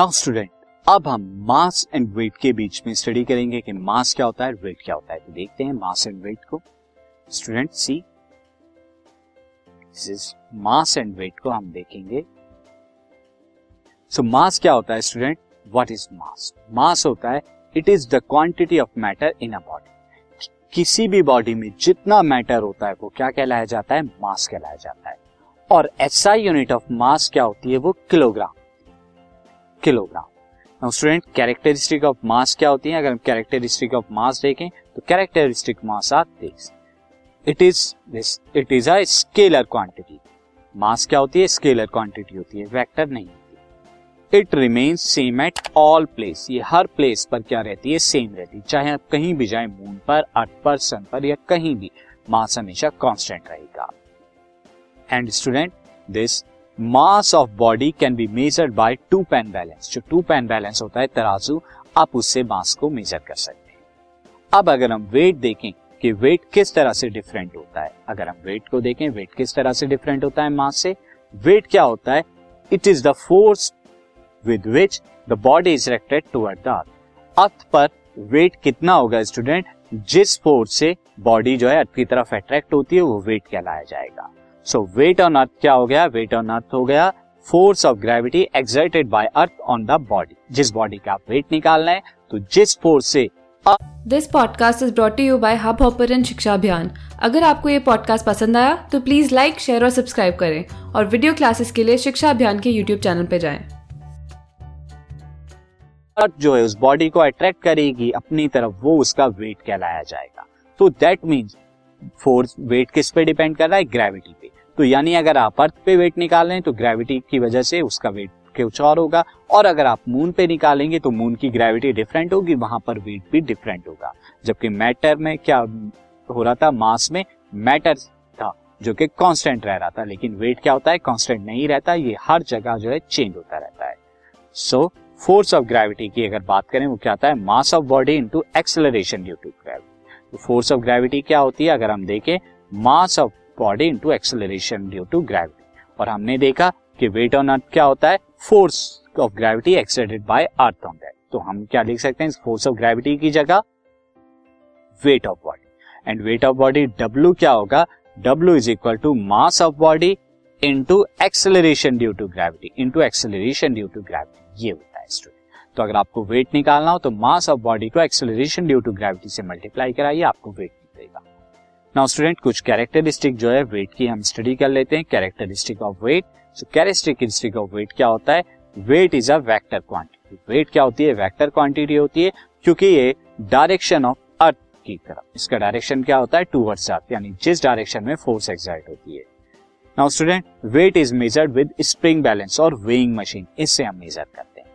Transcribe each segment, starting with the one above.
Now student अब हम मास and wait के बीच में स्टडी करेंगे कि मास क्या होता है वेट क्या होता है। तो देखते हैं मास एंड वेट को। Student see this mass and weight को हम देखेंगे। सो so, मास क्या होता है student what is mass mass होता है it is the quantity of matter in a body किसी भी बॉडी में जितना मैटर होता है वो क्या कहलाया जाता है? मास कहलाया जाता है। और एसआई यूनिट ऑफ़ मास क्या होती है वो kilogram kilogram. Student characteristic of mass क्या होती है? अगर हम कैरेक्टरिस्टिक ऑफ़ मास देखें तो characteristic mass are this it is it is a scalar quantity mass क्या होती है? स्केलर क्वांटिटी होती है वेक्टर नहीं होती it remains same at all place ये हर प्लेस पर क्या रहती है? सेम रहती है। चाहे आप कहीं भी जाए मून पर अर्थ पर सन पर या कहीं भी मास हमेशा कांस्टेंट रहेगा। And student this mass of body can be measured by two pan balance जो टू पेन बैलेंस होता है, तराजू, आप उससे मास को मेजर कर सकते हैं। अब अगर हम वेट देखें कि वेट किस तरह से डिफरेंट होता है, अगर हम वेट को देखें वेट किस तरह से डिफरेंट होता है मास से वेट क्या होता है? It is the force with which the body is attracted toward the earth earth पर वेट कितना होगा स्टूडेंट जिस फोर्स से बॉडी जो है अर्थ की तरफ़ अट्रैक्ट होती है, वो वेट कहलाया जाएगा। सो वेट ऑन अर्थ क्या हो गया? वेट ऑन अर्थ हो गया. Force of gravity exerted by earth on the body जिस बॉडी का आप वेट निकालना है तो जिस फोर्स से this podcast is brought you by hubhopper Shiksha Abhiyan अगर आपको ये पॉडकास्ट पसंद आया तो प्लीज़ लाइक शेयर और सब्सक्राइब करें और वीडियो क्लासेस के लिए शिक्षा अभियान के यूट्यूब चैनल पर जाएँ। अर्थ जो है उस बॉडी को अट्रैक्ट करेगी अपनी तरफ़ वो उसका वेट कहलाया जाएगा। तो दैट मीन्स फोर्स वेट किस पे डिपेंड कर रहा है? ग्रेविटी पे। तो यानी अगर आप अर्थ पे वेट निकाल तो ग्रेविटी की वजह से उसका वेट कुछ और होगा। और अगर आप मून पे निकालेंगे तो मून की ग्रेविटी डिफरेंट होगी, वहाँ पर वेट भी डिफरेंट होगा। जबकि मैटर में क्या हो रहा था? मास में मैटर था, जो कि कांस्टेंट रह रहा था। लेकिन वेट क्या होता है? कांस्टेंट नहीं रहता, ये हर जगह जो है चेंज होता रहता है। सो फोर्स ऑफ़ ग्रेविटी की अगर बात करें, वो क्या होता है? Mass of body into acceleration due to gravity force of gravity क्या होती है? अगर हम देखें mass of body into acceleration due to gravity और हमने देखा कि वेट ऑन अर्थ क्या होता है? Force of gravity exerted by earth on that तो हम क्या लिख सकते हैं? फोर्स ऑफ़ ग्रेविटी की जगह weight of body and weight of body W क्या होगा? W is equal to mass of body into acceleration due to gravity into acceleration due to gravity ये होता है स्टूडेंट तो अगर आपको वेट निकालना हो तो मास ऑफ़ बॉडी को एक्सेलरेशन ड्यू टू ग्रेविटी से मल्टीप्लाई कराइए, आपको वेट नाउ स्टूडेंट कुछ कैरेक्टरिस्टिक जो है वेट की हम स्टडी कर लेते हैं। Characteristic of weight so characteristic of weight क्या होता है? Weight is a vector quantity weight क्या होती है? वेक्टर क्वांटिटी होती है, क्योंकि ये डायरेक्शन ऑफ़ अर्थ की तरफ़। इसका डायरेक्शन क्या होता है? टूवर्ड्स अर्थ यानी जिस डायरेक्शन में फोर्स एक्साइट होती है। Now student weight is measured with spring balance और वेइंग मशीन इससे हम मेजर करते हैं,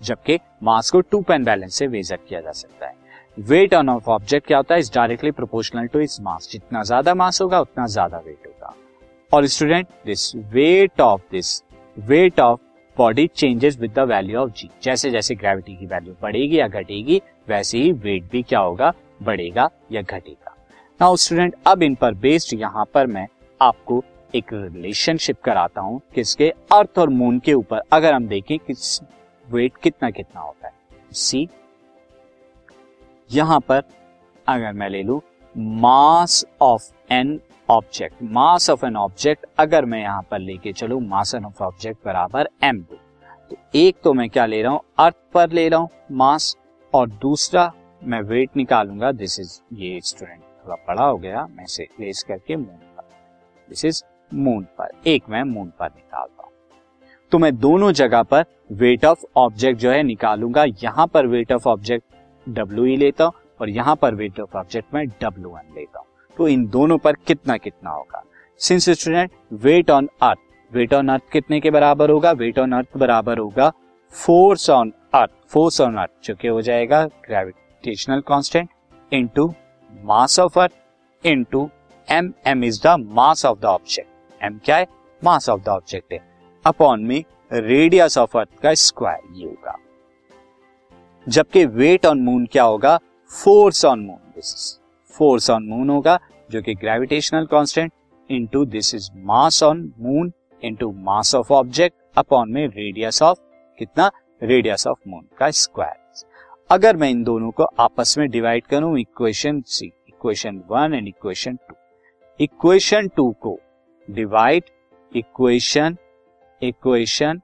जबकि मास को टू पेन बैलेंस से मेजर किया जा सकता है। वेट ऑन ऑफ़ ऑब्जेक्ट क्या होता है? इज़ डायरेक्टली प्रोपोर्शनल टू इस मास जितना ज़्यादा मास होगा, उतना ज़्यादा वेट होगा। और student this weight of this weight of body changes with the value of G जैसे जैसे ग्रेविटी की वैल्यू बढ़ेगी या घटेगी, वैसे ही वेट भी क्या होगा? बढ़ेगा या घटेगा। नाउ स्टूडेंट अब इन पर बेस्ड यहाँ पर मैं आपको एक रिलेशनशिप कराता हूँ किसके? अर्थ और मून के ऊपर। अगर हम देखें कि वेट कितना कितना होता है। सी यहाँ पर अगर मैं ले लू mass of an object mass of an object अगर मैं यहाँ पर लेके चलू मास ऑफ़ ऑब्जेक्ट बराबर एम टू तो एक तो मैं क्या ले रहा हूँ, अर्थ पर ले रहा हूँ मास और दूसरा मैं वेट निकालूँगा दिस इज़ ये स्टूडेंट थोड़ा बड़ा हो गया, मैं इसे प्लेस करके मून पर दिस इज़ मून पर, एक मैं मून पर निकालता हूँ। तो मैं दोनों जगह पर वेट ऑफ़ ऑब्जेक्ट जो है निकालूँगा, यहाँ पर weight of object W E लेता हूँ और यहाँ पर वेट ऑफ़ ऑब्जेक्ट में डब्ल्यू वन लेता हूँ। तो इन दोनों पर कितना कितना होगा? Since student weight on earth weight on earth कितने के बराबर होगा? वेट ऑन अर्थ बराबर होगा force on earth force on earth जो कि हो जाएगा gravitational constant into mass of earth into M M is the mass of the object M क्या है? मास ऑफ़ द ऑब्जेक्ट है। अपॉन में रेडियस ऑफ़ अर्थ का स्क्वायर ये होगा। जबकि वेट ऑन मून क्या होगा? Force on moon this is force on moon होगा, जो कि gravitational constant into this is mass on moon into mass of object upon में रेडियस ऑफ़ कितना? रेडियस ऑफ़ मून का स्क्वायर अगर मैं इन दोनों को आपस में डिवाइड करूँ equation C equation one and equation two equation two को divide equation equation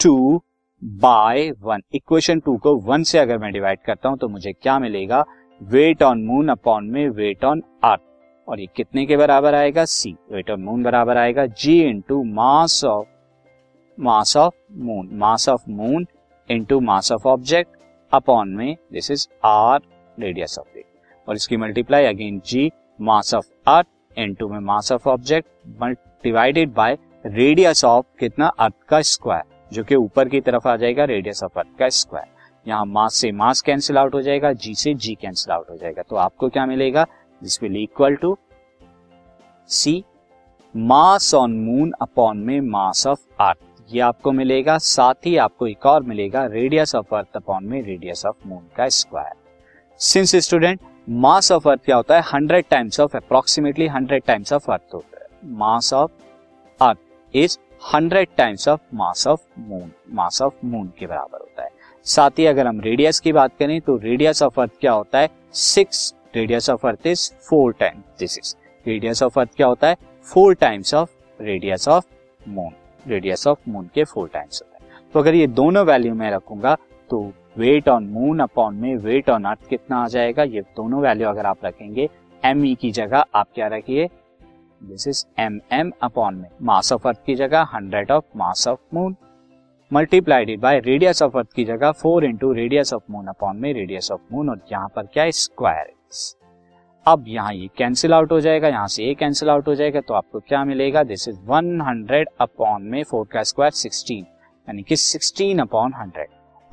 two by one equation two को वन से अगर मैं डिवाइड करता हूँ तो मुझे क्या मिलेगा? वेट ऑन मून अपॉन में वेट ऑन अर्थ और ये कितने के बराबर आएगा? सी वेट ऑन मून बराबर आएगा। G into mass of mass of moon mass of moon into mass of object upon में this is R radius of weight और इसकी multiply again G mass of earth into में mass of object divided by radius of कितना? Earth का square जो कि ऊपर की तरफ़ आ जाएगा रेडियस ऑफ़ अर्थ का स्क्वायर यहाँ मास से मास कैंसिल आउट हो जाएगा जी से जी कैंसिल आउट हो जाएगा. तो आपको क्या मिलेगा? This will equal to C mass on moon upon में मास ऑफ़ अर्थ ये आपको मिलेगा, साथ ही आपको एक और मिलेगा रेडियस ऑफ़ अर्थ अपॉन में रेडियस ऑफ़ मून का square since student mass of earth क्या होता है? Hundred times of approximately hundred times of earth होता है. Mass of earth is hundred times of mass of moon, mass of moon के बराबर होता है। साथ ही अगर हम रेडियस की बात करें तो रेडियस ऑफ़ अर्थ क्या होता है? Six. Radius of earth is four time this is radius of earth क्या होता है? Four times of radius of moon, radius of moon के फोर टाइम्स होता है। तो अगर ये दोनों वैल्यू मैं रखूँगा तो वेट ऑन मून अपॉन में वेट ऑन अर्थ कितना आ जाएगा? ये दोनों वैल्यू अगर आप रखेंगे एम ई की जगह आप क्या रखिए? This is M M upon में मास ऑफ़ अर्थ की जगह hundred of mass of moon multiplied by radius of earth की जगह four into radius of moon upon में रेडियस ऑफ़ मून और यहाँ पर क्या स्क्वायर अब यहाँ ये कैंसिल आउट हो जाएगा, यहाँ से ये कैंसिल आउट हो जाएगा तो आपको क्या मिलेगा? दिस इज़ 100 अपॉन में फोर का स्क्वायर 16 यानी कि 16 अपॉन 100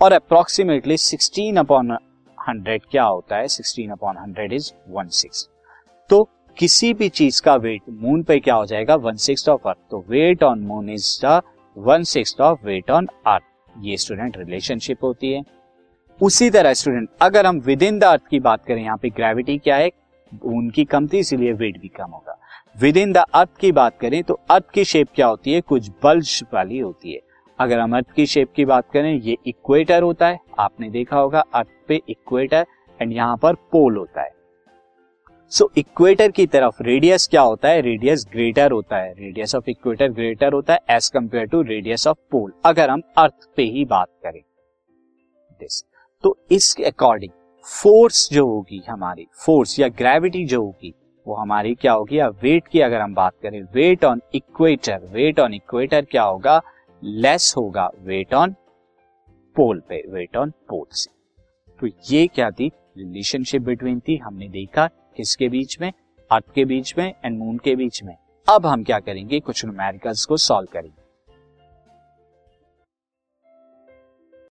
और अप्रोक्सीमेटली 16 अपॉन 100 क्या होता है? 16 अपॉन 100 इज़ 16 तो किसी भी चीज़ का वेट मून पे क्या हो जाएगा? वन सिक्स ऑफ़ अर्थ तो weight on moon is the one six of weight on earth ये स्टूडेंट रिलेशनशिप होती है। उसी तरह स्टूडेंट अगर हम विद इन द अर्थ की बात करें, यहाँ पे ग्रेविटी क्या है? उनकी कम थी इसीलिए वेट भी कम होगा। विद इन द अर्थ की बात करें तो अर्थ की शेप क्या होती है? कुछ बल्ज वाली होती है। अगर हम अर्थ की शेप की बात करें, ये इक्वेटर होता है। आपने देखा होगा अर्थ पे इक्वेटर एंड यहाँ पर पोल होता है। सो so, इक्वेटर की तरफ़ रेडियस क्या होता है? रेडियस ग्रेटर होता है. रेडियस ऑफ़ इक्वेटर ग्रेटर होता है as compare to radius of pole अगर हम अर्थ पे ही बात करें दिस तो इसके अकॉर्डिंग फोर्स जो होगी हमारी फोर्स या ग्रेविटी जो होगी वो हमारी क्या होगी? या वेट की अगर हम बात करें weight on equator weight on equator क्या होगा? लेस होगा वेट ऑन पोल पे वेट ऑन पोल से. तो ये क्या थी? रिलेशनशिप बिटवीन थी हमने देखा किसके बीच में? अर्थ के बीच में एंड मून के बीच में। अब हम क्या करेंगे? कुछ न्यूमेरिकल्स को सॉल्व करेंगे।